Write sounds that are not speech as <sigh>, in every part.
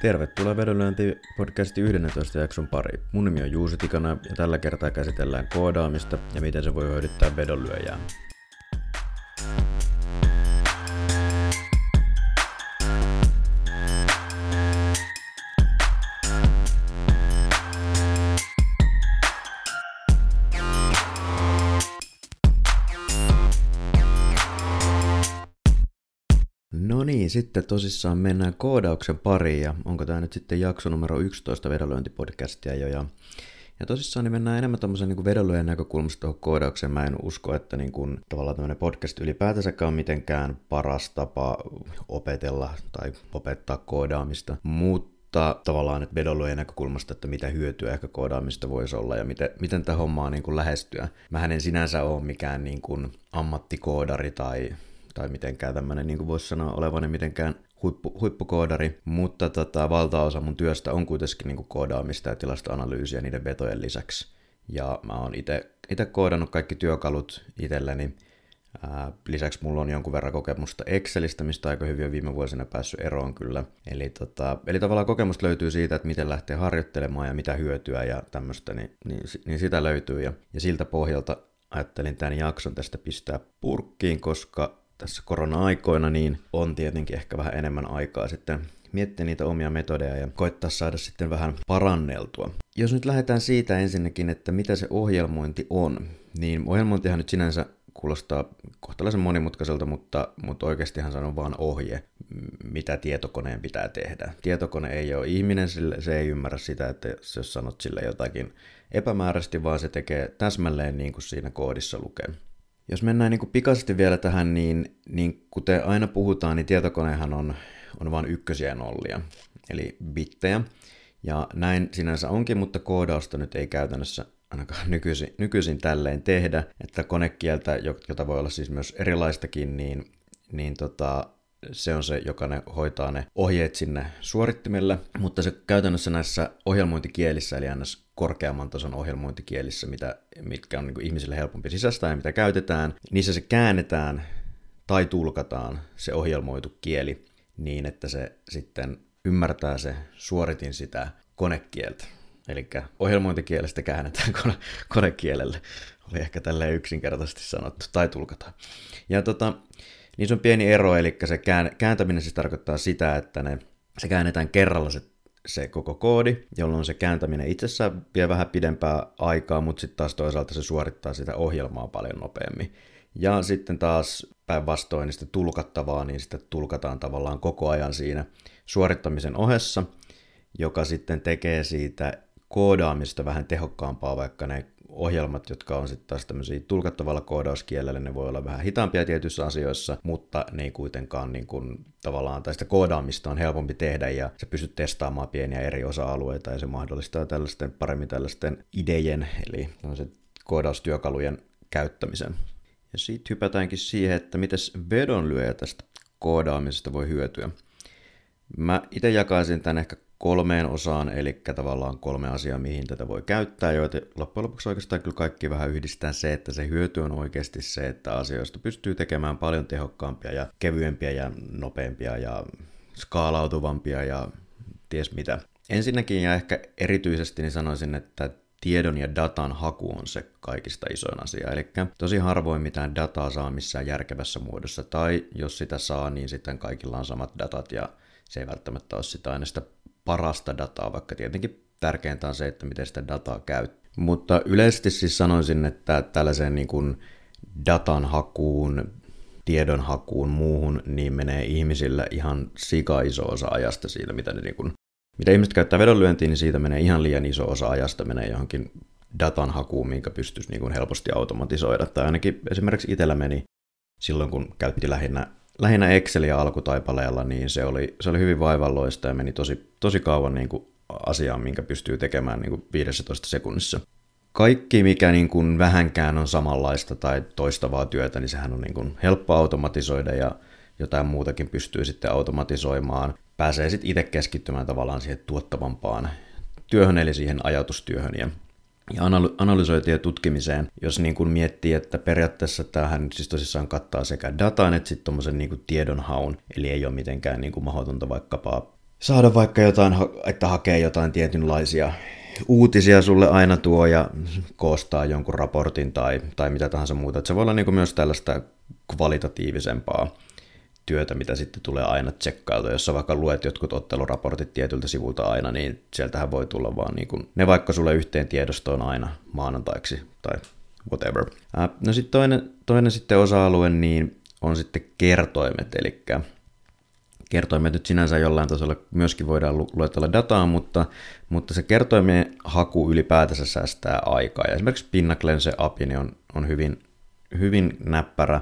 Tervetuloa Vedonlyönti podcastin 11 jakson pari. Mun nimi on Juuso Tikana ja tällä kertaa käsitellään koodaamista ja miten se voi hyödyttää vedonlyöjää. Sitten tosissaan mennään koodauksen pariin ja onko tämä nyt sitten jakso numero 11 vedonlyöntipodcastia jo ja ja tosissaan niin mennään enemmän tuommoisen niin vedonlyöjän näkökulmasta tuohon koodaukseen. Mä en usko, että niin kuin, tavallaan tämmöinen podcast ylipäätänsäkään on mitenkään paras tapa opetella tai opettaa koodaamista. Mutta tavallaan että vedonlyöjän näkökulmasta, että mitä hyötyä ehkä koodaamista voisi olla ja miten, miten tätä hommaa niin kuin lähestyä. Mähän en sinänsä ole mikään niin kuin ammattikoodari tai tai mitenkään tämmöinen, niin kuin voisi sanoa olevani mitenkään huippu, huippukoodari, mutta tota, valtaosa mun työstä on kuitenkin niin kuin koodaamista ja tilastoanalyysiä niiden vetojen lisäksi. Ja mä oon itse koodannut kaikki työkalut itselleni. Ää, lisäksi mulla on jonkun verran kokemusta Excelistä, mistä aika hyvin on viime vuosina päässyt eroon kyllä. Eli, tota, eli tavallaan kokemusta löytyy siitä, että miten lähtee harjoittelemaan ja mitä hyötyä ja tämmöistä, niin, niin, niin sitä löytyy. Ja, ja siltä pohjalta ajattelin tämän jakson tästä pistää purkkiin, koska tässä korona-aikoina, niin on tietenkin ehkä vähän enemmän aikaa sitten miettiä niitä omia metodeja ja koittaa saada sitten vähän paranneltua. Jos nyt lähdetään siitä ensinnäkin, että mitä se ohjelmointi on, niin ohjelmointihan nyt sinänsä kuulostaa kohtalaisen monimutkaiselta, mutta, mutta oikeastihan se on vaan ohje, mitä tietokoneen pitää tehdä. Tietokone ei ole ihminen, sille, se ei ymmärrä sitä, että jos sanot sille jotakin epämääräisesti, vaan se tekee täsmälleen niin kuin siinä koodissa lukee. Jos mennään niin kuin pikaisesti vielä tähän, niin, niin kuten aina puhutaan, niin tietokonehan on, on vain ykkösiä nollia, eli bittejä. Ja näin sinänsä onkin, mutta koodausta nyt ei käytännössä ainakaan <laughs> nykyisin, nykyisin tälleen tehdä, että konekieltä, jota voi olla siis myös erilaistakin, niin, niin tota, se on se, joka ne hoitaa ne ohjeet sinne suorittimelle, mutta se käytännössä näissä ohjelmointikielissä, eli ns. Korkeamman tason ohjelmointikielissä, mitä, mitkä on niin ihmisille helpompi sisäistää ja mitä käytetään, niissä se käännetään tai tulkataan se ohjelmoitu kieli niin, että se sitten ymmärtää se suoritin sitä konekieltä. Eli ohjelmointikielestä käännetään kone- konekielelle. Oli ehkä tälleen yksinkertaisesti sanottu, tai tulkataan. Ja tota, niin se on pieni ero, eli se kääntäminen siis tarkoittaa sitä, että ne, se käännetään kerralla se, se koko koodi, jolloin se kääntäminen itsessään vie vähän pidempää aikaa, mutta sitten taas toisaalta se suorittaa sitä ohjelmaa paljon nopeammin. Ja sitten taas päinvastoin niin sitä tulkattavaa, niin sitä tulkataan tavallaan koko ajan siinä suorittamisen ohessa, joka sitten tekee siitä koodaamista vähän tehokkaampaa, vaikka ne ohjelmat, jotka on sitten taas tämmöisiä tulkattavalla koodauskielellä, ne voi olla vähän hitaampia tietyissä asioissa, mutta ne ei kuitenkaan niin kuin, tavallaan, tai sitä koodaamista on helpompi tehdä ja se pystyt testaamaan pieniä eri osa-alueita ja se mahdollistaa tällaisten paremmin tällaisten idejen, eli koodaustyökalujen käyttämisen. Ja sitten hypätäänkin siihen, että miten vedonlyöjä tästä koodaamisesta voi hyötyä. Mä itse jakaisin tämän ehkä kolmeen osaan, eli tavallaan kolme asiaa, mihin tätä voi käyttää, joita loppujen lopuksi oikeastaan kyllä kaikki vähän yhdistää se, että se hyöty on oikeasti se, että asioista pystyy tekemään paljon tehokkaampia ja kevyempiä ja nopeampia ja skaalautuvampia ja ties mitä. Ensinnäkin ja ehkä erityisesti niin sanoisin, että tiedon ja datan haku on se kaikista isoin asia. Eli tosi harvoin mitään dataa saa missään järkevässä muodossa, tai jos sitä saa, niin sitten kaikilla on samat datat ja se ei välttämättä ole sitä aina sitä parasta dataa, vaikka tietenkin tärkeintä on se, että miten sitä dataa käy. Mutta yleisesti siis sanoisin, että tällaiseen niin kuin datan hakuun, tiedon hakuun, muuhun, niin menee ihmisillä ihan sika iso osa ajasta siitä, mitä, ne niin kuin, mitä ihmiset käyttää vedonlyöntiin, niin siitä menee ihan liian iso osa ajasta menee johonkin datan hakuun, minkä pystyisi niin kuin helposti automatisoida. Tai ainakin esimerkiksi itsellä meni silloin, kun käytti lähinnä lähinnä Excelia alkutaipaleella, niin se oli, se oli hyvin vaivalloista ja meni tosi, tosi kauan niin kuin asiaan, minkä pystyy tekemään niin kuin 15 sekunnissa. Kaikki, mikä niin kuin vähänkään on samanlaista tai toistavaa työtä, niin sehän on niin kuin helppo automatisoida ja jotain muutakin pystyy sitten automatisoimaan. Pääsee sitten itse keskittymään tavallaan siihen tuottavampaan työhön, eli siihen ajatustyöhön ja ja analysointiin ja tutkimiseen, jos niin kuin miettii, että periaatteessa tämähän siis tosissaan kattaa sekä datan että sitten tuommoisen niin tiedonhaun, eli ei ole mitenkään niin kuin mahdotonta vaikkapa saada vaikka jotain, että hakee jotain tietynlaisia uutisia sulle aina tuo ja koostaa jonkun raportin tai, tai mitä tahansa muuta. Että se voi olla niin kuin myös tällaista kvalitatiivisempaa työtä, mitä sitten tulee aina tsekkailtu. Jos sä vaikka luet jotkut otteluraportit tietyltä sivulta aina, niin sieltähän voi tulla vaan niin kuin, ne vaikka sulle yhteen tiedostoon aina maanantaiksi tai whatever. no sitten toinen, toinen sitten osa-alue niin on sitten kertoimet, eli kertoimet nyt sinänsä jollain tasolla myöskin voidaan luetella dataa, mutta, mutta se kertoimien haku ylipäätänsä säästää aikaa. Ja esimerkiksi Pinnaclen se API niin on, on hyvin, hyvin näppärä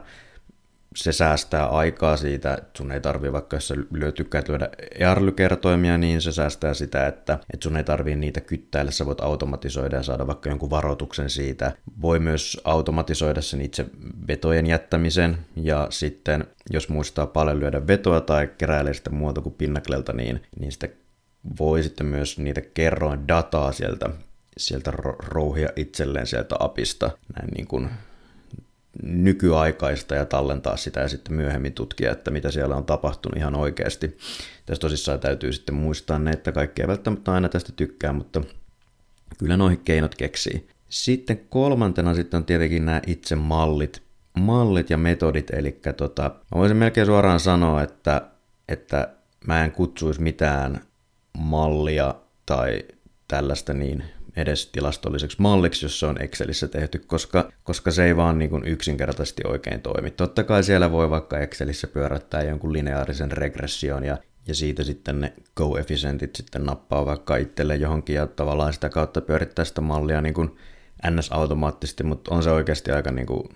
se säästää aikaa siitä, että sun ei tarvi vaikka jos sä tykkäät lyödä EARLY-kertoimia, niin se säästää sitä, että, että sun ei tarvi niitä kyttäillä, sä voit automatisoida ja saada vaikka jonkun varoituksen siitä. Voi myös automatisoida sen itse vetojen jättämisen ja sitten jos muistaa paljon lyödä vetoa tai keräilee sitä muuta kuin Pinnaclelta, niin, niin sitä voi sitten myös niitä kerroin dataa sieltä sieltä rouhia itselleen sieltä apista, näin niin kuin nykyaikaista ja tallentaa sitä ja sitten myöhemmin tutkia, että mitä siellä on tapahtunut ihan oikeasti. Tässä tosissaan täytyy sitten muistaa ne, että kaikki ei välttämättä aina tästä tykkää, mutta kyllä noihin keinot keksii. Sitten kolmantena sitten on tietenkin nämä itse mallit, mallit ja metodit, eli tota, mä voisin melkein suoraan sanoa, että, että mä en kutsuisi mitään mallia tai tällaista niin edes tilastolliseksi malliksi, jos se on Excelissä tehty, koska, koska se ei vaan niin kuin yksinkertaisesti oikein toimi. Totta kai siellä voi vaikka Excelissä pyörättää jonkun lineaarisen regression ja, ja siitä sitten ne coefficientit sitten nappaa vaikka itselle johonkin ja tavallaan sitä kautta pyörittää sitä mallia niin kuin ns-automaattisesti, mutta on se oikeasti aika niin kuin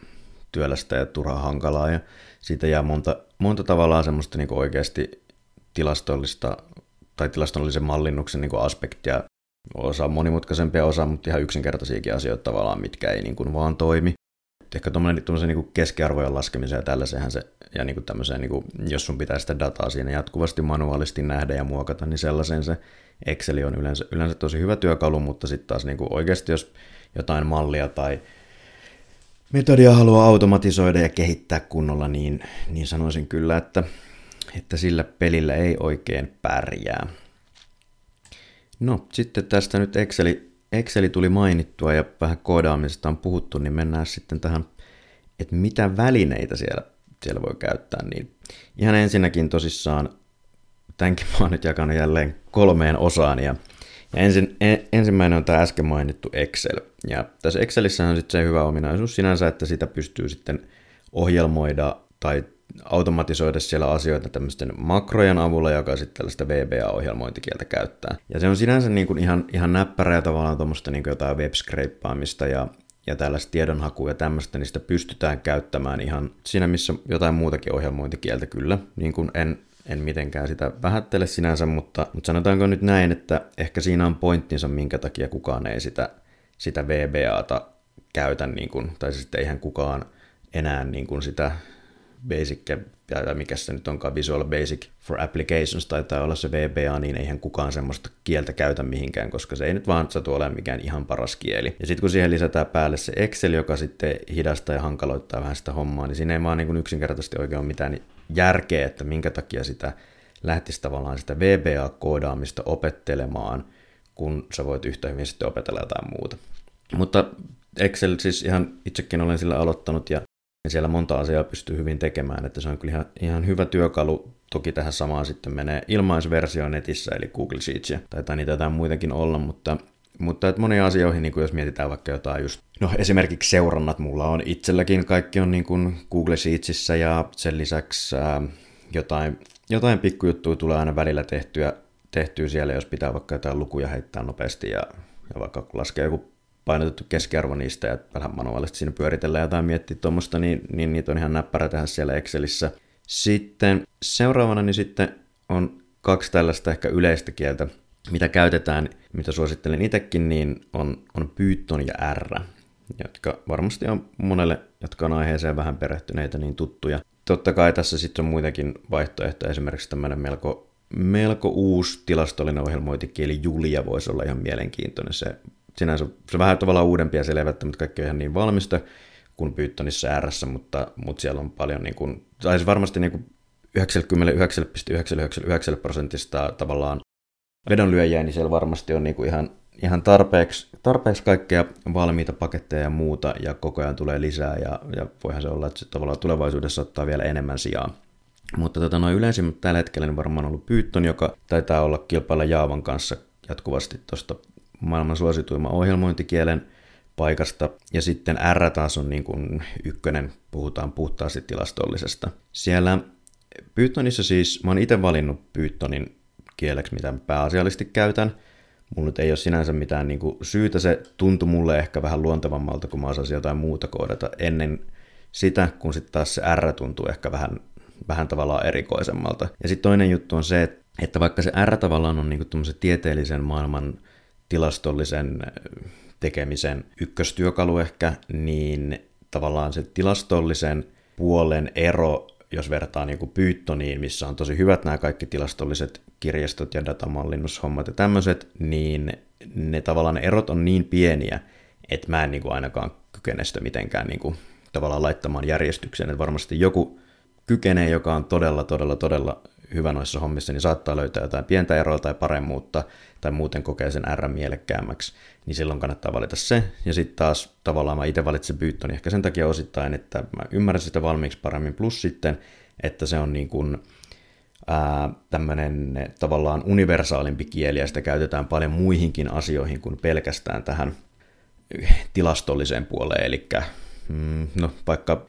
työlästä ja turhaa hankalaa ja siitä jää monta, monta tavallaan semmoista niin kuin oikeasti tilastollista tai tilastollisen mallinnuksen niin kuin aspektia osa monimutkaisempia osa, mutta ihan yksinkertaisiakin asioita tavallaan, mitkä ei niin kuin vaan toimi. Ehkä tuommoisen niin keskiarvojen laskemiseen ja tällaiseen se, ja niin kuin tämmöiseen, niin kuin, jos sun pitää sitä dataa siinä jatkuvasti manuaalisti nähdä ja muokata, niin sellaisen se Excel on yleensä, yleensä tosi hyvä työkalu, mutta sitten taas niin kuin oikeasti jos jotain mallia tai metodia haluaa automatisoida ja kehittää kunnolla, niin, niin sanoisin kyllä, että, että sillä pelillä ei oikein pärjää. No, sitten tästä nyt Exceli, Exceli tuli mainittua ja vähän koodaamisesta on puhuttu, niin mennään sitten tähän, että mitä välineitä siellä, siellä voi käyttää. Niin ihan ensinnäkin tosissaan, tämänkin mä oon nyt jakanut jälleen kolmeen osaan ja, ja ensin, en, ensimmäinen on tämä äsken mainittu Excel. Ja tässä Excelissä on sitten se hyvä ominaisuus sinänsä, että sitä pystyy sitten ohjelmoida tai automatisoida siellä asioita tämmöisten makrojen avulla, joka sitten tällaista VBA-ohjelmointikieltä käyttää. Ja se on sinänsä niin kuin ihan, ihan näppärä ja tavallaan tuommoista niin jotain web ja, ja tällaista tiedonhakua ja tämmöistä, sitä pystytään käyttämään ihan siinä, missä jotain muutakin ohjelmointikieltä kyllä. Niin kuin en, en mitenkään sitä vähättele sinänsä, mutta, mutta sanotaanko nyt näin, että ehkä siinä on pointtinsa, minkä takia kukaan ei sitä, sitä VBAta käytä, niin kuin, tai sitten eihän kukaan enää niin kuin sitä Basic, tai mikä se nyt onkaan, Visual Basic for Applications taitaa olla se VBA, niin eihän kukaan semmoista kieltä käytä mihinkään, koska se ei nyt vaan satu ole mikään ihan paras kieli. Ja sitten kun siihen lisätään päälle se Excel, joka sitten hidastaa ja hankaloittaa vähän sitä hommaa, niin siinä ei vaan niin yksinkertaisesti oikein ole mitään järkeä, että minkä takia sitä lähtisi tavallaan sitä VBA-koodaamista opettelemaan, kun sä voit yhtä hyvin sitten opetella jotain muuta. Mutta Excel siis ihan itsekin olen sillä aloittanut ja ja siellä monta asiaa pystyy hyvin tekemään, että se on kyllä ihan, hyvä työkalu. Toki tähän samaan sitten menee ilmaisversio netissä, eli Google Sheetsia. Taitaa niitä jotain muitakin olla, mutta mutta että moniin asioihin, niin kuin jos mietitään vaikka jotain just, no esimerkiksi seurannat, mulla on itselläkin kaikki on niin kuin Google Sheetsissä ja sen lisäksi ää, jotain, jotain pikkujuttuja tulee aina välillä tehtyä, tehtyä siellä, jos pitää vaikka jotain lukuja heittää nopeasti ja, ja vaikka laskee joku painotettu keskiarvo niistä ja vähän manuaalisesti siinä pyöritellään jotain miettiä tuommoista, niin, niin niitä on ihan näppärä tehdä siellä Excelissä. Sitten seuraavana niin sitten on kaksi tällaista ehkä yleistä kieltä, mitä käytetään, mitä suosittelen itsekin, niin on, on Python ja R, jotka varmasti on monelle, jotka on aiheeseen vähän perehtyneitä, niin tuttuja. Totta kai tässä sitten on muitakin vaihtoehtoja, esimerkiksi tämmöinen melko, melko uusi tilastollinen ohjelmointikieli Julia voisi olla ihan mielenkiintoinen. Se sinänsä se on vähän tavallaan uudempi ja selvettä, mutta kaikki on ihan niin valmista kuin Pythonissa R, mutta, mutta siellä on paljon, niin kuin, tai siis varmasti niin kuin 99,999 prosentista tavallaan vedonlyöjiä, niin siellä varmasti on niinku ihan, ihan tarpeeksi, tarpeeksi kaikkea valmiita paketteja ja muuta, ja koko ajan tulee lisää, ja, ja voihan se olla, että se tavallaan tulevaisuudessa ottaa vielä enemmän sijaa. Mutta tota, noin yleisimmät tällä hetkellä niin varmaan ollut Python, joka taitaa olla kilpailla Jaavan kanssa jatkuvasti tuosta maailman suosituimman ohjelmointikielen paikasta. Ja sitten R taas on niin kuin ykkönen, puhutaan puhtaasti tilastollisesta. Siellä Pythonissa siis, mä oon itse valinnut Pythonin kieleksi, mitä pääasiallisesti käytän. Mulla nyt ei ole sinänsä mitään niin kuin syytä, se tuntui mulle ehkä vähän luontevammalta, kun mä osasin jotain muuta koodata ennen sitä, kun sitten taas se R tuntuu ehkä vähän, vähän tavallaan erikoisemmalta. Ja sitten toinen juttu on se, että vaikka se R tavallaan on niin kuin tieteellisen maailman tilastollisen tekemisen ykköstyökalu ehkä, niin tavallaan se tilastollisen puolen ero, jos vertaa niin Pythoniin, missä on tosi hyvät nämä kaikki tilastolliset kirjastot ja datamallinnushommat ja tämmöiset, niin ne tavallaan ne erot on niin pieniä, että mä en niin kuin ainakaan kykene sitä mitenkään niin kuin tavallaan laittamaan järjestykseen. Että varmasti joku kykenee, joka on todella, todella, todella hyvä noissa hommissa, niin saattaa löytää jotain pientä eroa tai paremmuutta, tai muuten kokee sen R mielekkäämmäksi, niin silloin kannattaa valita se. Ja sitten taas tavallaan mä itse valitsin Python ehkä sen takia osittain, että mä ymmärrän sitä valmiiksi paremmin, plus sitten, että se on niin kuin, tämmöinen tavallaan universaalimpi kieli, ja sitä käytetään paljon muihinkin asioihin kuin pelkästään tähän tilastolliseen puoleen, eli mm, no, vaikka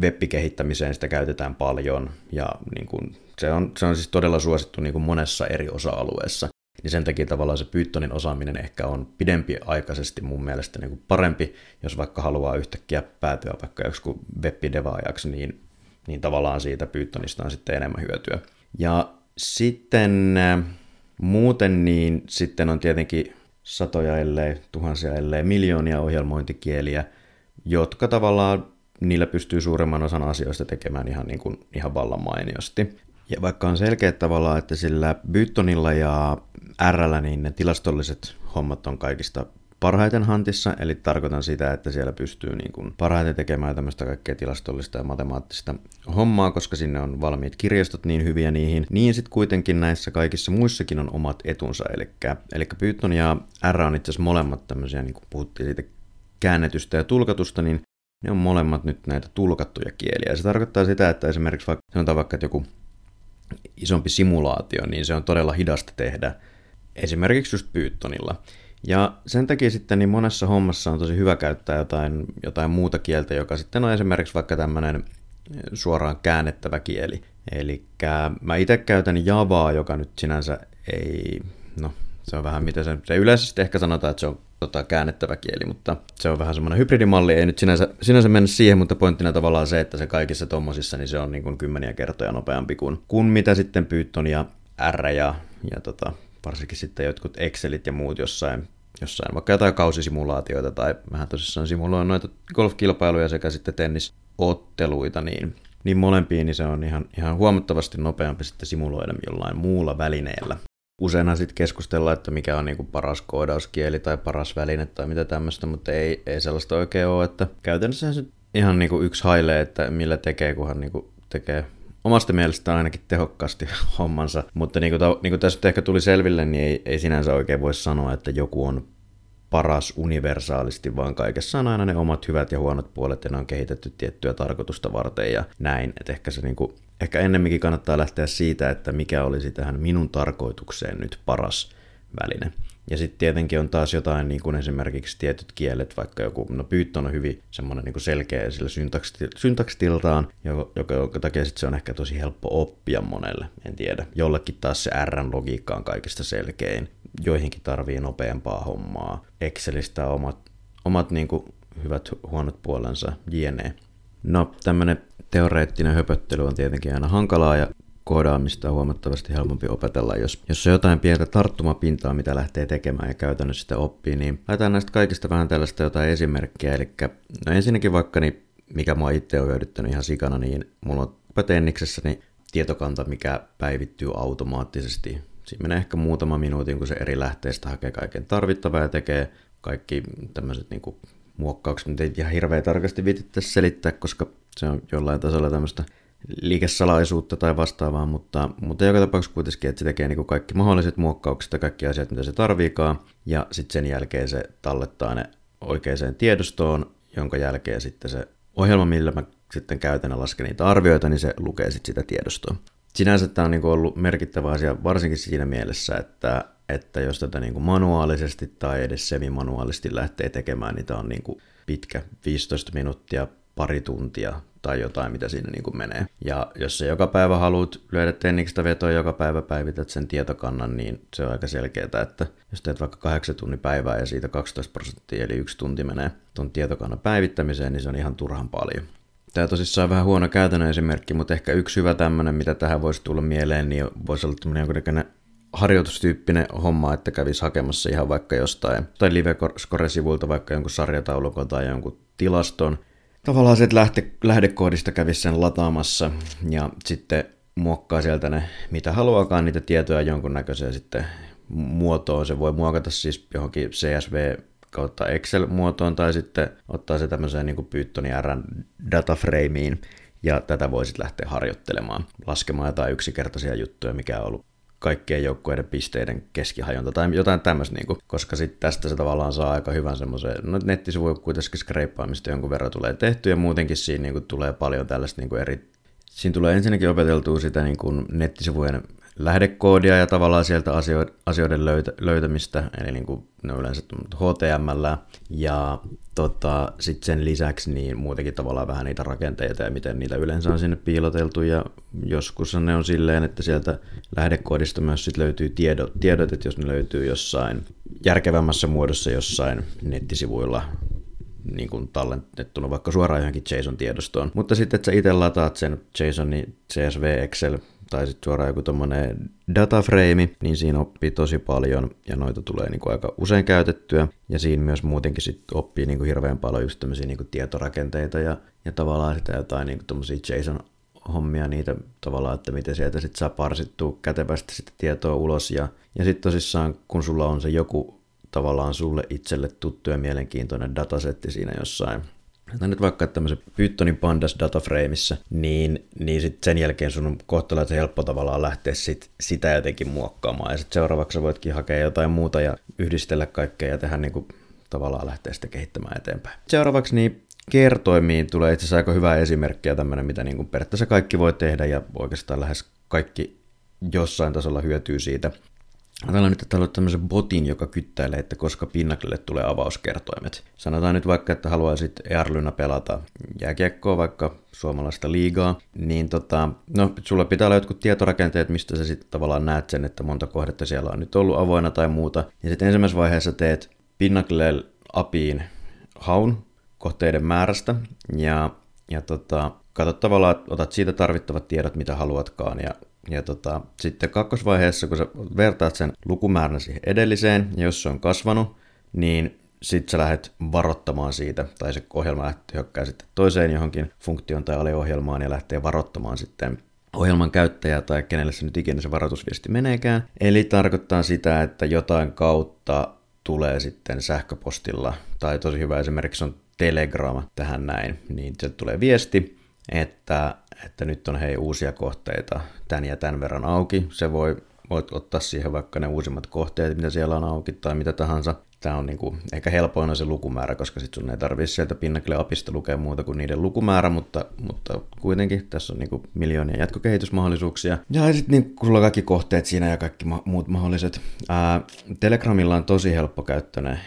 web-kehittämiseen sitä käytetään paljon, ja niin kuin, se, on, se on siis todella suosittu niin kuin monessa eri osa-alueessa. Niin sen takia tavallaan se Pythonin osaaminen ehkä on pidempi aikaisesti mun mielestä niin kuin parempi, jos vaikka haluaa yhtäkkiä päätyä vaikka joku web-devaajaksi, niin, niin tavallaan siitä Pythonista on sitten enemmän hyötyä. Ja sitten äh, muuten niin sitten on tietenkin satoja ellei tuhansia ellei miljoonia ohjelmointikieliä, jotka tavallaan niillä pystyy suuremman osan asioista tekemään ihan, niin kuin, ihan vallan mainiosti. Ja vaikka on selkeä tavallaan, että sillä Bytonilla ja Rllä niin ne tilastolliset hommat on kaikista parhaiten hantissa, eli tarkoitan sitä, että siellä pystyy niin kuin parhaiten tekemään tämmöistä kaikkea tilastollista ja matemaattista hommaa, koska sinne on valmiit kirjastot niin hyviä niihin, niin sitten kuitenkin näissä kaikissa muissakin on omat etunsa, eli, eli Python ja R on itse asiassa molemmat tämmöisiä, niin kuin puhuttiin siitä käännetystä ja tulkatusta, niin ne on molemmat nyt näitä tulkattuja kieliä. Se tarkoittaa sitä, että esimerkiksi vaikka, sanotaan vaikka, että joku isompi simulaatio, niin se on todella hidasta tehdä esimerkiksi just Pythonilla. Ja sen takia sitten niin monessa hommassa on tosi hyvä käyttää jotain, jotain muuta kieltä, joka sitten on esimerkiksi vaikka tämmöinen suoraan käännettävä kieli. Eli mä itse käytän Javaa, joka nyt sinänsä ei, no se on vähän mitä se, se yleisesti ehkä sanotaan, että se on tota, käännettävä kieli, mutta se on vähän semmoinen hybridimalli, ei nyt sinänsä, sinänsä mennä siihen, mutta pointtina tavallaan se, että se kaikissa tommosissa, niin se on niin kuin kymmeniä kertoja nopeampi kuin, kuin mitä sitten Python ja R ja, ja tota, varsinkin sitten jotkut Excelit ja muut jossain, jossain vaikka jotain kausisimulaatioita tai vähän tosissaan simuloin noita golfkilpailuja sekä sitten tennisotteluita, niin, niin molempiin niin se on ihan, ihan huomattavasti nopeampi sitten simuloida jollain muulla välineellä. Useinhan sitten keskustellaan, että mikä on niinku paras koodauskieli tai paras väline tai mitä tämmöistä, mutta ei, ei sellaista oikein ole, että käytännössä se ihan niinku yksi hailee, että millä tekee, kunhan niinku tekee omasta mielestään ainakin tehokkaasti <laughs> hommansa, mutta niin kuin, niin kuin tässä ehkä tuli selville, niin ei, ei sinänsä oikein voi sanoa, että joku on paras universaalisti, vaan kaikessa on aina ne omat hyvät ja huonot puolet, ja ne on kehitetty tiettyä tarkoitusta varten ja näin. Et ehkä, se niin kuin, ehkä ennemminkin kannattaa lähteä siitä, että mikä olisi tähän minun tarkoitukseen nyt paras väline. Ja sitten tietenkin on taas jotain, niin kuin esimerkiksi tietyt kielet, vaikka joku, no Python on hyvin semmoinen niin selkeä sillä syntakstiltaan, joka, joka takia sit se on ehkä tosi helppo oppia monelle, en tiedä. Jollekin taas se R-logiikka on kaikista selkein, joihinkin tarvii nopeampaa hommaa. Excelistä omat, omat niin kuin hyvät huonot puolensa, jne. No, tämmöinen teoreettinen höpöttely on tietenkin aina hankalaa ja koodaamista on huomattavasti helpompi opetella. Jos, jos on jotain pientä tarttumapintaa, mitä lähtee tekemään ja käytännössä sitä oppii, niin laitetaan näistä kaikista vähän tällaista jotain esimerkkiä. Eli no ensinnäkin vaikka, niin, mikä mua itse on hyödyttänyt ihan sikana, niin mulla on niin tietokanta, mikä päivittyy automaattisesti. Siinä menee ehkä muutama minuutin, kun se eri lähteistä hakee kaiken tarvittavaa ja tekee kaikki tämmöiset niin muokkaukset, mitä ei ihan hirveän tarkasti viitittäisi selittää, koska se on jollain tasolla tämmöistä liikesalaisuutta tai vastaavaa, mutta, mutta joka tapauksessa kuitenkin, että se tekee niin kuin kaikki mahdolliset muokkaukset ja kaikki asiat, mitä se tarviikaan, ja sitten sen jälkeen se tallettaa ne oikeaan tiedostoon, jonka jälkeen sitten se ohjelma, millä mä sitten käytän ja lasken niitä arvioita, niin se lukee sitten sitä tiedostoa. Sinänsä tämä on niin ollut merkittävä asia, varsinkin siinä mielessä, että, että jos tätä niin kuin manuaalisesti tai edes semimanuaalisesti lähtee tekemään, niin tämä on niin kuin pitkä, 15 minuuttia, pari tuntia tai jotain, mitä siinä niin kuin menee. Ja jos sä joka päivä haluat lyödä tennikistä vetoa, joka päivä päivität sen tietokannan, niin se on aika selkeää, että jos teet vaikka 8 tunnin päivää ja siitä 12 prosenttia, eli yksi tunti menee tuon tietokannan päivittämiseen, niin se on ihan turhan paljon. Tämä tosissaan on vähän huono käytännön esimerkki, mutta ehkä yksi hyvä tämmöinen, mitä tähän voisi tulla mieleen, niin voisi olla tämmöinen jonkunnäköinen harjoitustyyppinen homma, että kävisi hakemassa ihan vaikka jostain tai LiveScore-sivulta vaikka jonkun sarjataulukon tai jonkun tilaston. Tavallaan se lähde, lähdekoodista kävisi sen lataamassa ja sitten muokkaa sieltä ne, mitä haluaakaan, niitä tietoja jonkunnäköiseen sitten muotoon. Se voi muokata siis johonkin CSV kautta Excel-muotoon tai sitten ottaa se tämmöiseen niin kuin Pythonin R dataframeen ja tätä voisit lähteä harjoittelemaan, laskemaan jotain yksinkertaisia juttuja, mikä on ollut kaikkien joukkueiden pisteiden keskihajonta tai jotain tämmöistä, niin kuin, koska sitten tästä se tavallaan saa aika hyvän semmoisen, no nettisivuja kuitenkin skreippaamista jonkun verran tulee tehty ja muutenkin siinä niin kuin, tulee paljon tällaista niin kuin eri, siinä tulee ensinnäkin opeteltua sitä niin kuin, nettisivujen lähdekoodia ja tavallaan sieltä asioiden löytä, löytämistä, eli niin kuin ne on yleensä HTML, ja tota, sitten sen lisäksi niin muutenkin tavallaan vähän niitä rakenteita ja miten niitä yleensä on sinne piiloteltu, ja joskus ne on silleen, että sieltä lähdekoodista myös sit löytyy tiedot, tiedot, että jos ne löytyy jossain järkevämmässä muodossa jossain nettisivuilla, niin kuin tallennettuna vaikka suoraan johonkin JSON-tiedostoon. Mutta sitten, että sä itse lataat sen JSONin CSV Excel tai sitten suoraan joku tommonen dataframe, niin siinä oppii tosi paljon ja noita tulee niinku aika usein käytettyä. Ja siinä myös muutenkin sit oppii niinku hirveän paljon just tämmöisiä niinku tietorakenteita ja, ja tavallaan sitä jotain niinku tommosia JSON hommia niitä tavallaan, että miten sieltä sitten saa parsittua kätevästi sitä tietoa ulos. Ja, ja sitten tosissaan, kun sulla on se joku tavallaan sulle itselle tuttu ja mielenkiintoinen datasetti siinä jossain Otan nyt vaikka tämmöisen Pythonin Pandas dataframeissa, niin, niin sit sen jälkeen sun on kohtalaisen helppo tavallaan lähteä sit sitä jotenkin muokkaamaan. Ja sitten seuraavaksi voitkin hakea jotain muuta ja yhdistellä kaikkea ja tehdä niinku tavallaan lähteä sitä kehittämään eteenpäin. Seuraavaksi niin kertoimiin tulee itse asiassa aika hyvä esimerkki ja tämmöinen, mitä niin kuin periaatteessa kaikki voi tehdä ja oikeastaan lähes kaikki jossain tasolla hyötyy siitä. Ajatellaan nyt, että haluat tämmöisen botin, joka kyttäilee, että koska Pinnaclelle tulee avauskertoimet. Sanotaan nyt vaikka, että haluaisit Earlynä pelata jääkiekkoa, vaikka suomalaista liigaa, niin tota, no, sulla pitää olla jotkut tietorakenteet, mistä sä sitten tavallaan näet sen, että monta kohdetta siellä on nyt ollut avoinna tai muuta. Ja sitten ensimmäisessä vaiheessa teet Pinnacle apiin haun kohteiden määrästä ja, ja tota, katsot tavallaan, otat siitä tarvittavat tiedot, mitä haluatkaan ja ja tota, sitten kakkosvaiheessa, kun sä vertaat sen lukumäärän siihen edelliseen, ja jos se on kasvanut, niin sitten sä lähdet varoittamaan siitä, tai se ohjelma hyökkää sitten toiseen johonkin funktioon tai aliohjelmaan ja lähtee varoittamaan sitten ohjelman käyttäjää tai kenelle se nyt ikinä se varoitusviesti meneekään. Eli tarkoittaa sitä, että jotain kautta tulee sitten sähköpostilla, tai tosi hyvä esimerkiksi on Telegram tähän näin, niin se tulee viesti, että että nyt on hei uusia kohteita tän ja tämän verran auki. Se voi, voit ottaa siihen vaikka ne uusimmat kohteet, mitä siellä on auki tai mitä tahansa. Tämä on niinku, ehkä helpoin on se lukumäärä, koska sitten sun ei tarvitse sieltä Pinnacle apista lukea muuta kuin niiden lukumäärä, mutta, mutta kuitenkin tässä on niinku miljoonia jatkokehitysmahdollisuuksia. Ja sitten niin, sulla on kaikki kohteet siinä ja kaikki ma- muut mahdolliset. Ää, Telegramilla on tosi helppokäyttöinen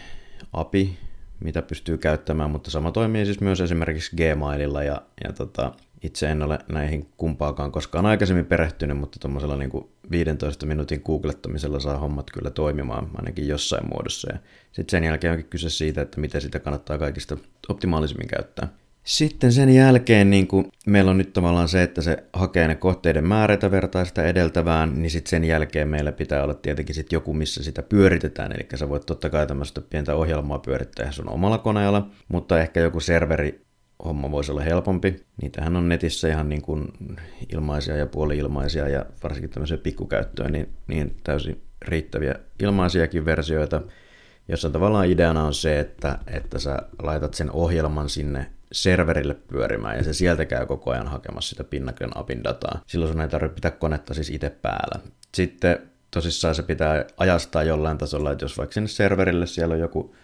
API, mitä pystyy käyttämään, mutta sama toimii siis myös esimerkiksi Gmaililla ja, ja tota, itse en ole näihin kumpaakaan koskaan aikaisemmin perehtynyt, mutta tuommoisella niin 15 minuutin googlettamisella saa hommat kyllä toimimaan ainakin jossain muodossa. Ja sitten sen jälkeen onkin kyse siitä, että miten sitä kannattaa kaikista optimaalisimmin käyttää. Sitten sen jälkeen niin kuin meillä on nyt tavallaan se, että se hakee ne kohteiden määrätä vertaa sitä edeltävään, niin sitten sen jälkeen meillä pitää olla tietenkin sit joku, missä sitä pyöritetään. Eli sä voit totta kai tämmöistä pientä ohjelmaa pyörittää sun omalla koneella, mutta ehkä joku serveri homma voisi olla helpompi. Niitähän on netissä ihan niin kuin ilmaisia ja puoli-ilmaisia ja varsinkin tämmöisiä pikkukäyttöön niin, niin täysin riittäviä ilmaisiakin versioita, jossa tavallaan ideana on se, että, että sä laitat sen ohjelman sinne serverille pyörimään ja se sieltä käy koko ajan hakemassa sitä Pinnaclen apin dataa. Silloin sun ei tarvitse pitää konetta siis itse päällä. Sitten tosissaan se pitää ajastaa jollain tasolla, että jos vaikka sinne serverille siellä on joku,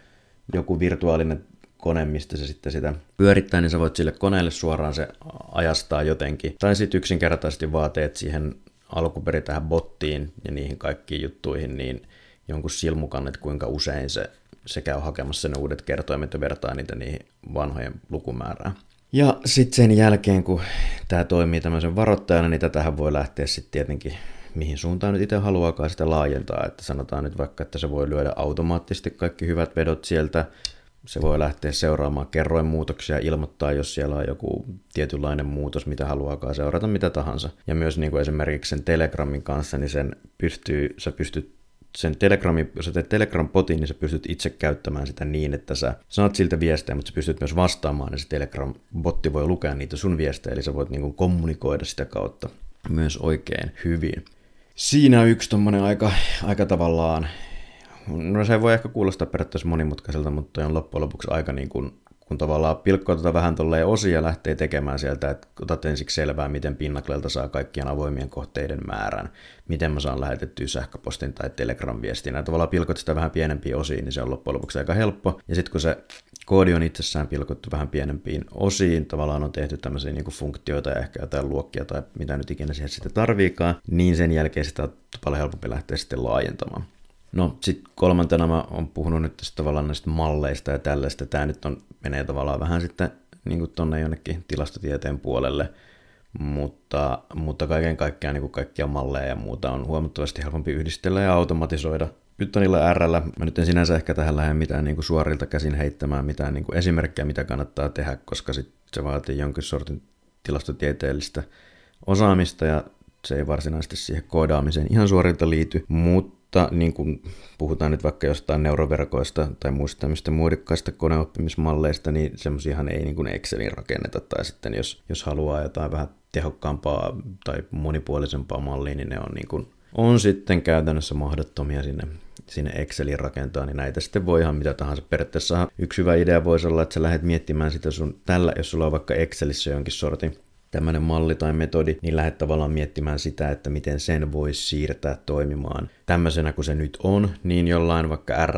joku virtuaalinen kone, mistä se sitten sitä pyörittää, niin sä voit sille koneelle suoraan se ajastaa jotenkin. Tai sitten yksinkertaisesti vaateet siihen alkuperin tähän bottiin ja niihin kaikkiin juttuihin, niin jonkun silmukan, että kuinka usein se, se käy hakemassa ne uudet kertoimet ja vertaa niitä niihin vanhojen lukumäärään. Ja sitten sen jälkeen, kun tämä toimii tämmöisen varoittajana, niin tätähän voi lähteä sitten tietenkin mihin suuntaan nyt itse haluaakaan sitä laajentaa. Että sanotaan nyt vaikka, että se voi lyödä automaattisesti kaikki hyvät vedot sieltä, se voi lähteä seuraamaan kerroin muutoksia, ilmoittaa, jos siellä on joku tietynlainen muutos, mitä haluaakaan seurata, mitä tahansa. Ja myös niin kuin esimerkiksi sen Telegramin kanssa, niin sen pystyy, sä pystyt sen Telegramin, jos sä teet Telegram-potin, niin sä pystyt itse käyttämään sitä niin, että sä saat siltä viestejä, mutta sä pystyt myös vastaamaan, ja se Telegram-botti voi lukea niitä sun viestejä, eli sä voit niin kuin kommunikoida sitä kautta myös oikein hyvin. Siinä on yksi tommonen aika, aika tavallaan No se voi ehkä kuulostaa periaatteessa monimutkaiselta, mutta on loppujen lopuksi aika niin kuin, kun tavallaan pilkkoa tätä vähän tolleen osia ja lähtee tekemään sieltä, että otat ensiksi selvää, miten Pinnaklelta saa kaikkien avoimien kohteiden määrän, miten mä saan lähetettyä sähköpostin tai Telegram-viestin. Ja tavallaan pilkot sitä vähän pienempiin osiin, niin se on loppujen lopuksi aika helppo. Ja sitten kun se koodi on itsessään pilkottu vähän pienempiin osiin, tavallaan on tehty tämmöisiä niin funktioita ja ehkä jotain luokkia tai mitä nyt ikinä siihen sitten tarviikaan, niin sen jälkeen sitä on paljon helpompi lähteä sitten laajentamaan. No sitten kolmantena mä oon puhunut nyt tästä tavallaan näistä malleista ja tällaista. Tämä nyt on, menee tavallaan vähän sitten niin kuin tonne jonnekin tilastotieteen puolelle, mutta, mutta kaiken kaikkiaan niin kaikkia malleja ja muuta on huomattavasti helpompi yhdistellä ja automatisoida. Pythonilla R, mä nyt en sinänsä ehkä tähän lähde mitään niin kuin suorilta käsin heittämään mitään niin kuin esimerkkejä, mitä kannattaa tehdä, koska sit se vaatii jonkin sortin tilastotieteellistä osaamista ja se ei varsinaisesti siihen koodaamiseen ihan suorilta liity, mutta mutta niin kuin puhutaan nyt vaikka jostain neuroverkoista tai muista tämmöistä muodikkaista koneoppimismalleista, niin semmoisiahan ei niin kuin Excelin rakenneta. Tai sitten jos, jos haluaa jotain vähän tehokkaampaa tai monipuolisempaa mallia, niin ne on, niin kuin, on sitten käytännössä mahdottomia sinne, sinne Excelin rakentaa, niin näitä sitten voi ihan mitä tahansa. Periaatteessa yksi hyvä idea voisi olla, että sä lähdet miettimään sitä sun tällä, jos sulla on vaikka Excelissä jonkin sortin tämmöinen malli tai metodi, niin lähdet tavallaan miettimään sitä, että miten sen voisi siirtää toimimaan tämmöisenä kuin se nyt on, niin jollain vaikka R,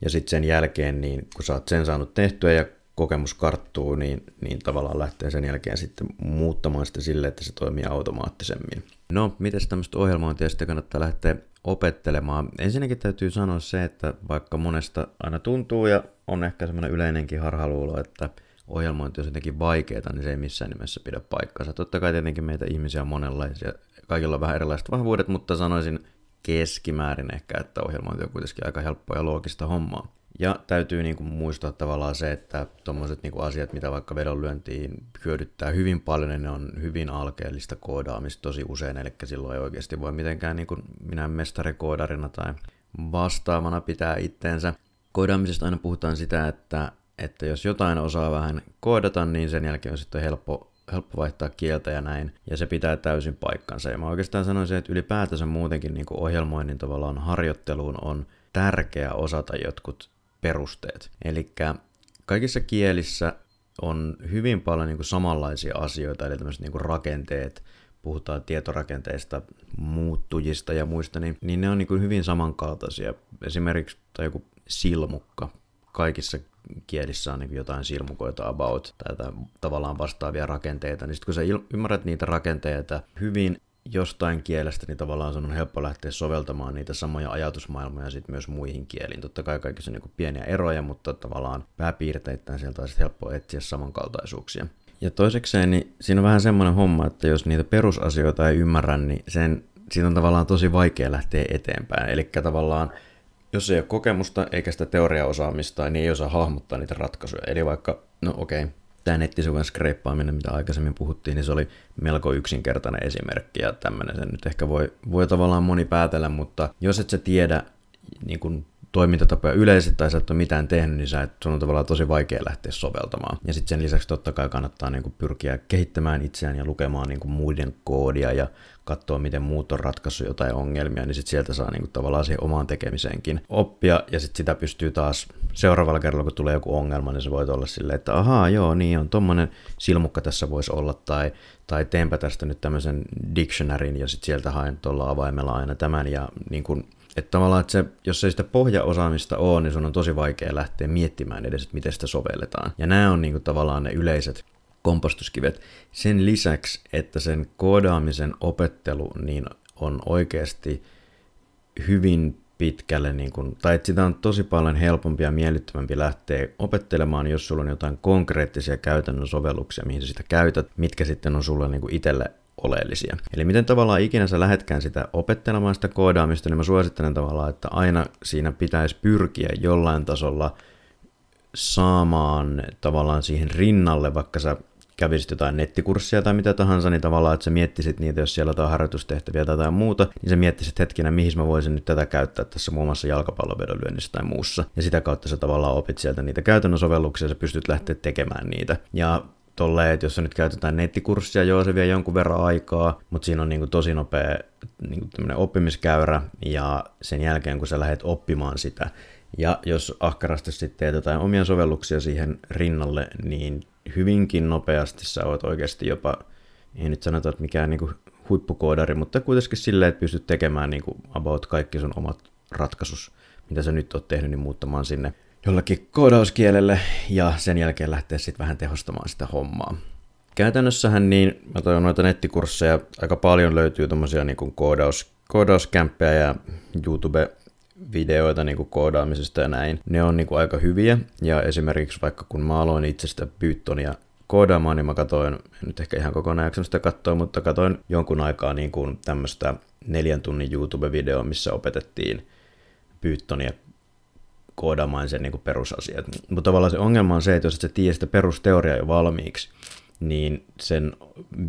ja sitten sen jälkeen, niin kun sä oot sen saanut tehtyä ja kokemus karttuu, niin, niin tavallaan lähtee sen jälkeen sitten muuttamaan sitä sille, että se toimii automaattisemmin. No, miten tämmöistä ohjelmointia sitten kannattaa lähteä opettelemaan? Ensinnäkin täytyy sanoa se, että vaikka monesta aina tuntuu ja on ehkä semmoinen yleinenkin harhaluulo, että ohjelmointi on jotenkin vaikeaa, niin se ei missään nimessä pidä paikkaansa. Totta kai tietenkin meitä ihmisiä on monenlaisia, kaikilla on vähän erilaiset vahvuudet, mutta sanoisin keskimäärin ehkä, että ohjelmointi on kuitenkin aika helppoa ja loogista hommaa. Ja täytyy niin kuin muistaa tavallaan se, että tuommoiset niin asiat, mitä vaikka vedonlyöntiin hyödyttää hyvin paljon, niin ne on hyvin alkeellista koodaamista tosi usein, eli silloin ei oikeasti voi mitenkään niin kuin minä mestarikoodarina tai vastaavana pitää itteensä. Koodaamisesta aina puhutaan sitä, että että jos jotain osaa vähän koodata, niin sen jälkeen on sitten helppo, helppo vaihtaa kieltä ja näin, ja se pitää täysin paikkansa. Ja mä oikeastaan sanoisin, että ylipäätänsä muutenkin niin kuin ohjelmoinnin tavallaan harjoitteluun on tärkeää osata jotkut perusteet. Eli kaikissa kielissä on hyvin paljon niin kuin samanlaisia asioita, eli tämmöiset niin kuin rakenteet, puhutaan tietorakenteista, muuttujista ja muista, niin, niin ne on niin kuin hyvin samankaltaisia. Esimerkiksi tai joku silmukka. Kaikissa kielissä on niin jotain silmukoita about tai tavallaan vastaavia rakenteita, niin sitten kun sä ymmärrät niitä rakenteita hyvin jostain kielestä, niin tavallaan sun on helppo lähteä soveltamaan niitä samoja ajatusmaailmoja sitten myös muihin kieliin. Totta kai kaikissa on niin pieniä eroja, mutta tavallaan pääpiirteittäin sieltä on helppo etsiä samankaltaisuuksia. Ja toisekseen, niin siinä on vähän semmoinen homma, että jos niitä perusasioita ei ymmärrä, niin sen, siitä on tavallaan tosi vaikea lähteä eteenpäin. Eli tavallaan jos ei ole kokemusta eikä sitä teoriaosaamista, niin ei osaa hahmottaa niitä ratkaisuja. Eli vaikka, no okei, tämä nettisivujen skreippaaminen, mitä aikaisemmin puhuttiin, niin se oli melko yksinkertainen esimerkki ja tämmöinen sen nyt ehkä voi, voi tavallaan moni päätellä, mutta jos et sä tiedä niin kun toimintatapoja yleisesti tai sä et ole mitään tehnyt, niin sä et, sun on tavallaan tosi vaikea lähteä soveltamaan. Ja sitten sen lisäksi totta kai kannattaa niin kuin pyrkiä kehittämään itseään ja lukemaan niin kuin muiden koodia ja katsoa, miten muut on ratkaissut jotain ongelmia, niin sitten sieltä saa niin kuin tavallaan siihen omaan tekemiseenkin oppia, ja sitten sitä pystyy taas seuraavalla kerralla, kun tulee joku ongelma, niin se voi olla silleen, että ahaa, joo, niin on, tommonen silmukka tässä voisi olla, tai, tai teenpä tästä nyt tämmöisen dictionarin, ja sitten sieltä haen tuolla avaimella aina tämän, ja niin kuin että tavallaan, että se, jos ei sitä pohjaosaamista ole, niin sun on tosi vaikea lähteä miettimään edes, että miten sitä sovelletaan. Ja nämä on niin kuin tavallaan ne yleiset kompostuskivet. Sen lisäksi, että sen koodaamisen opettelu niin on oikeasti hyvin pitkälle, niin kuin, tai että sitä on tosi paljon helpompi ja miellyttävämpi lähteä opettelemaan, jos sulla on jotain konkreettisia käytännön sovelluksia, mihin sä sitä käytät, mitkä sitten on sulle niin kuin itselle oleellisia. Eli miten tavallaan ikinä sä lähetkään sitä opettelemaan sitä koodaamista, niin mä suosittelen tavallaan, että aina siinä pitäisi pyrkiä jollain tasolla saamaan tavallaan siihen rinnalle, vaikka sä kävisit jotain nettikurssia tai mitä tahansa, niin tavallaan, että sä miettisit niitä, jos siellä on harjoitustehtäviä tai jotain muuta, niin sä miettisit hetkinä, mihin mä voisin nyt tätä käyttää tässä muun muassa jalkapallovedonlyönnissä tai muussa. Ja sitä kautta sä tavallaan opit sieltä niitä käytännön sovelluksia, sä pystyt lähteä tekemään niitä. Ja tolleen, että jos nyt käytetään nettikurssia, joo se vie jonkun verran aikaa, mutta siinä on niin kuin tosi nopea niin kuin oppimiskäyrä ja sen jälkeen kun sä lähdet oppimaan sitä, ja jos ahkerasti sitten teet jotain omia sovelluksia siihen rinnalle, niin hyvinkin nopeasti sä oot oikeasti jopa, ei nyt sanota, että mikään niin kuin huippukoodari, mutta kuitenkin silleen, että pystyt tekemään niin kuin about kaikki sun omat ratkasus, mitä sä nyt oot tehnyt, niin muuttamaan sinne jollakin koodauskielelle ja sen jälkeen lähteä sitten vähän tehostamaan sitä hommaa. Käytännössähän niin, mä toivon noita nettikursseja, aika paljon löytyy tommosia niin kuin koodaus, koodauskämppejä ja YouTube videoita niin kuin koodaamisesta ja näin. Ne on niin kuin aika hyviä ja esimerkiksi vaikka kun mä aloin itse sitä Pythonia koodaamaan, niin mä katsoin, en nyt ehkä ihan kokonaan jaksanut sitä katsoa, mutta katsoin jonkun aikaa niin kuin tämmöistä neljän tunnin YouTube-videoa, missä opetettiin Pythonia koodaamaan sen niin kuin perusasiat. Mutta tavallaan se ongelma on se, että jos et sä tiedä sitä perusteoriaa jo valmiiksi, niin sen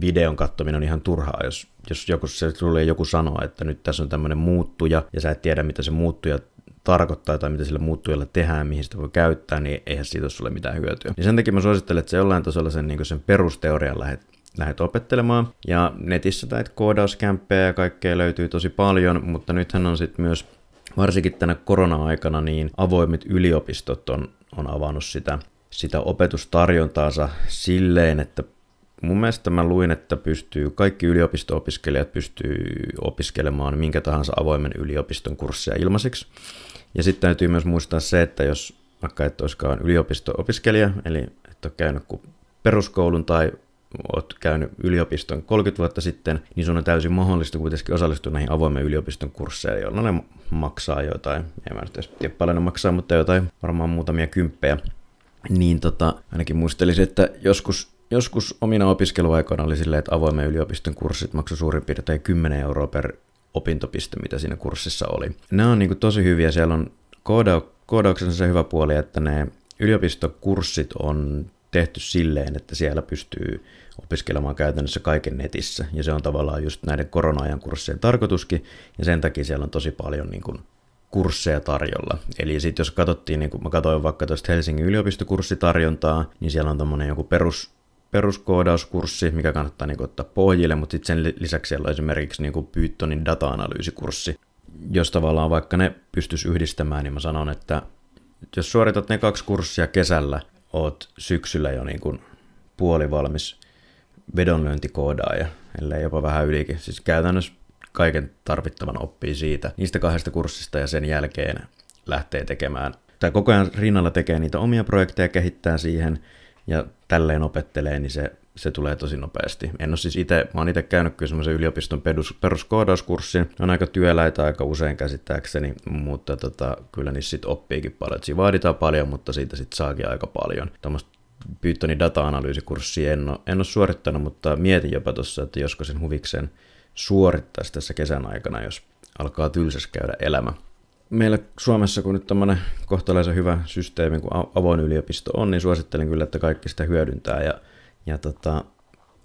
videon katsominen on ihan turhaa, jos, jos joku, se sulle joku sanoo, että nyt tässä on tämmöinen muuttuja, ja sä et tiedä, mitä se muuttuja tarkoittaa tai mitä sillä muuttujalla tehdään, mihin sitä voi käyttää, niin eihän siitä ole sulle mitään hyötyä. Ja sen takia mä suosittelen, että se jollain tasolla sen, niin sen perusteorian lähdet, lähdet opettelemaan. Ja netissä näitä koodauskämppejä ja kaikkea löytyy tosi paljon, mutta nythän on sitten myös varsinkin tänä korona-aikana niin avoimet yliopistot on, on avannut sitä, sitä opetustarjontaansa silleen, että mun mielestä mä luin, että pystyy, kaikki yliopisto-opiskelijat pystyy opiskelemaan minkä tahansa avoimen yliopiston kursseja ilmaiseksi. Ja sitten täytyy myös muistaa se, että jos vaikka et olisikaan yliopisto-opiskelija, eli et ole käynyt peruskoulun tai oot käynyt yliopiston 30 vuotta sitten, niin sun on täysin mahdollista kuitenkin osallistua näihin avoimen yliopiston kursseihin, joilla ne maksaa jotain, en mä nyt tiedä paljon ne maksaa, mutta jotain varmaan muutamia kymppejä. Niin tota, ainakin muistelisin, että joskus, joskus omina opiskeluaikoina oli silleen, että avoimen yliopiston kurssit maksoi suurin piirtein 10 euroa per opintopiste, mitä siinä kurssissa oli. Nämä on niin tosi hyviä, siellä on kooda- koodauksensa se hyvä puoli, että ne yliopistokurssit on tehty silleen, että siellä pystyy opiskelemaan käytännössä kaiken netissä. Ja se on tavallaan just näiden korona-ajan kurssien tarkoituskin, ja sen takia siellä on tosi paljon niin kuin, kursseja tarjolla. Eli sitten jos katsottiin, niin kun mä katsoin vaikka tuosta Helsingin yliopistokurssitarjontaa, niin siellä on tämmöinen joku perus, peruskoodauskurssi, mikä kannattaa niin ottaa pohjille, mutta sitten sen lisäksi siellä on esimerkiksi niin Pythonin data-analyysikurssi, jos tavallaan vaikka ne pystyisi yhdistämään, niin mä sanon, että jos suoritat ne kaksi kurssia kesällä, oot syksyllä jo niin kuin puolivalmis vedonlyöntikoodaaja, ellei jopa vähän ylikin. Siis käytännössä kaiken tarvittavan oppii siitä, niistä kahdesta kurssista ja sen jälkeen lähtee tekemään, tai koko ajan rinnalla tekee niitä omia projekteja, kehittää siihen ja tälleen opettelee, niin se, se tulee tosi nopeasti. En ole siis itse, mä oon itse käynyt kyllä semmoisen yliopiston perus, peruskoodauskurssin, on aika työläitä aika usein käsittääkseni, mutta tota, kyllä niissä sit oppiikin paljon. Siinä vaaditaan paljon, mutta siitä sitten saakin aika paljon. Tuommoista Pythonin data-analyysikurssia en ole, en ole suorittanut, mutta mietin jopa tuossa, että josko sen huvikseen suorittaisi tässä kesän aikana, jos alkaa tylsäs käydä elämä. Meillä Suomessa, kun nyt tämmöinen kohtalaisen hyvä systeemi kuin avoin yliopisto on, niin suosittelen kyllä, että kaikki sitä hyödyntää. Ja, ja tota,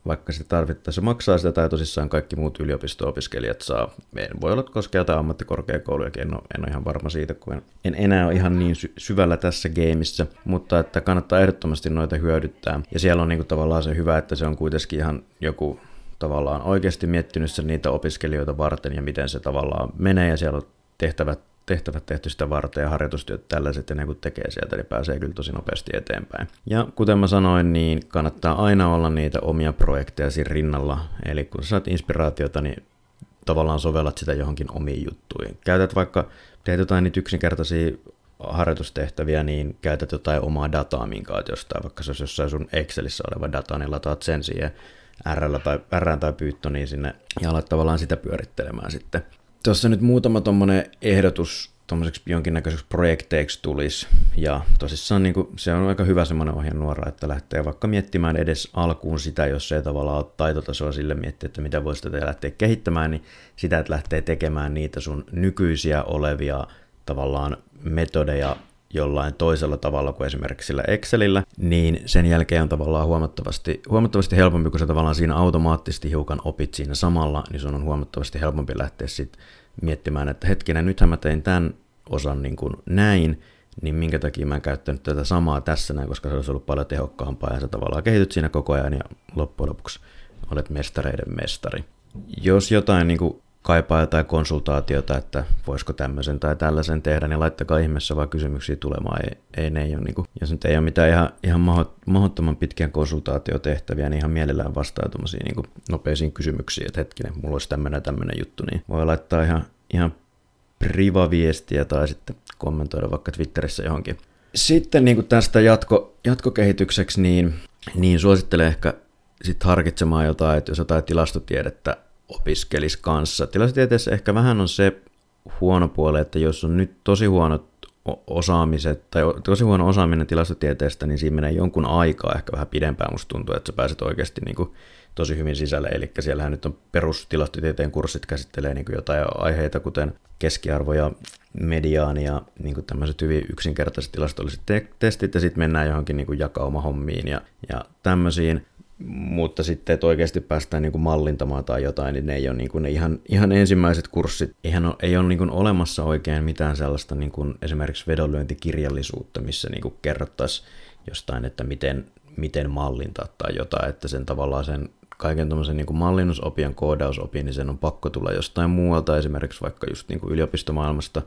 vaikka sitä tarvittaessa maksaa sitä, tai tosissaan kaikki muut yliopisto-opiskelijat saa. En voi olla koskea jotain ammattikorkeakoulujakin, en ole, en ole ihan varma siitä, kun en, en enää ole ihan niin sy- syvällä tässä gameissa, mutta että kannattaa ehdottomasti noita hyödyttää. Ja siellä on niin kuin tavallaan se hyvä, että se on kuitenkin ihan joku tavallaan oikeasti miettinyt sen niitä opiskelijoita varten ja miten se tavallaan menee ja siellä on tehtävät tehtävät tehty sitä varten ja harjoitustyöt tällaiset ja ne kun tekee sieltä, niin pääsee kyllä tosi nopeasti eteenpäin. Ja kuten mä sanoin, niin kannattaa aina olla niitä omia projekteja siinä rinnalla. Eli kun saat inspiraatiota, niin tavallaan sovellat sitä johonkin omiin juttuihin. Käytät vaikka, teet jotain niitä yksinkertaisia harjoitustehtäviä, niin käytät jotain omaa dataa, minkä oot jostain, vaikka se olisi jossain sun Excelissä oleva data, niin lataat sen siihen R tai, R tai Pythoniin sinne ja alat tavallaan sitä pyörittelemään sitten. Tuossa nyt muutama tuommoinen ehdotus tuommoiseksi jonkinnäköiseksi projekteiksi tulisi. Ja tosissaan niin kuin, se on aika hyvä semmoinen ohjenuora, että lähtee vaikka miettimään edes alkuun sitä, jos ei tavallaan ole taitotasoa sille miettiä, että mitä voisi tätä lähteä kehittämään, niin sitä, että lähtee tekemään niitä sun nykyisiä olevia tavallaan metodeja jollain toisella tavalla kuin esimerkiksi sillä Excelillä, niin sen jälkeen on tavallaan huomattavasti, huomattavasti helpompi, kun sä tavallaan siinä automaattisesti hiukan opit siinä samalla, niin sun on huomattavasti helpompi lähteä sitten miettimään, että hetkinen, nythän mä tein tämän osan niin kuin näin, niin minkä takia mä en käyttänyt tätä samaa tässä näin, koska se olisi ollut paljon tehokkaampaa ja sä tavallaan kehityt siinä koko ajan ja loppujen lopuksi olet mestareiden mestari. Jos jotain niin kuin kaipaa jotain konsultaatiota, että voisiko tämmöisen tai tällaisen tehdä, niin laittakaa ihmeessä vaan kysymyksiä tulemaan. Ei, ei ne ei ole, niin kuin, jos nyt ei ole mitään ihan, ihan mahdottoman pitkiä konsultaatiotehtäviä, niin ihan mielellään vastaa niin nopeisiin kysymyksiin, että hetkinen, mulla olisi tämmöinen tämmöinen juttu, niin voi laittaa ihan, ihan privaviestiä tai sitten kommentoida vaikka Twitterissä johonkin. Sitten niin kuin tästä jatko, jatkokehitykseksi, niin, niin suosittelen ehkä sitten harkitsemaan jotain, että jos jotain tilastotiedettä opiskelisi kanssa. Tilastotieteessä ehkä vähän on se huono puoli, että jos on nyt tosi huonot osaamiset, tai tosi huono osaaminen tilastotieteestä, niin siinä menee jonkun aikaa ehkä vähän pidempään, musta tuntuu, että sä pääset oikeasti niin kuin tosi hyvin sisälle, eli siellähän nyt on perustilastotieteen kurssit käsittelee niin kuin jotain aiheita, kuten keskiarvoja, mediaania, niin kuin tämmöiset hyvin yksinkertaiset tilastolliset te- testit, ja sitten mennään johonkin niin kuin jakaumahommiin ja, ja tämmöisiin, mutta sitten, että oikeasti päästään niin kuin mallintamaan tai jotain, niin ne ei ole niin kuin ne ihan, ihan ensimmäiset kurssit. Eihän ole, ei ole niin kuin olemassa oikein mitään sellaista niin kuin esimerkiksi vedonlyöntikirjallisuutta, missä niin kuin kerrottaisiin jostain, että miten, miten mallintaa tai jotain, että sen tavallaan sen kaiken tuommoisen niin mallinnusopin koodausopin, niin sen on pakko tulla jostain muualta, esimerkiksi vaikka just niin kuin yliopistomaailmasta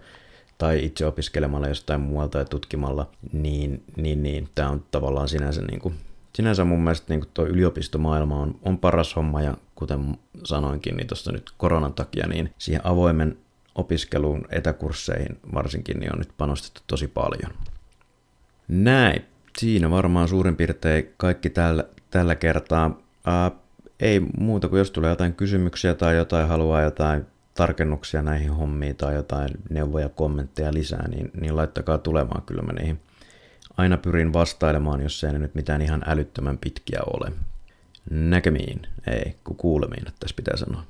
tai itse opiskelemalla jostain muualta ja tutkimalla, niin, niin, niin. Tämä on tavallaan sinänsä niin kuin sinänsä mun mielestä niin tuo yliopistomaailma on, on paras homma ja kuten sanoinkin, niin tuossa nyt koronan takia, niin siihen avoimen opiskeluun etäkursseihin varsinkin niin on nyt panostettu tosi paljon. Näin. Siinä varmaan suurin piirtein kaikki tällä, tällä kertaa. Ää, ei muuta kuin jos tulee jotain kysymyksiä tai jotain haluaa jotain tarkennuksia näihin hommiin tai jotain neuvoja, kommentteja lisää, niin, niin laittakaa tulemaan, kyllä mä niihin aina pyrin vastailemaan, jos ei nyt mitään ihan älyttömän pitkiä ole. Näkemiin, ei, kun kuulemiin, että tässä pitää sanoa.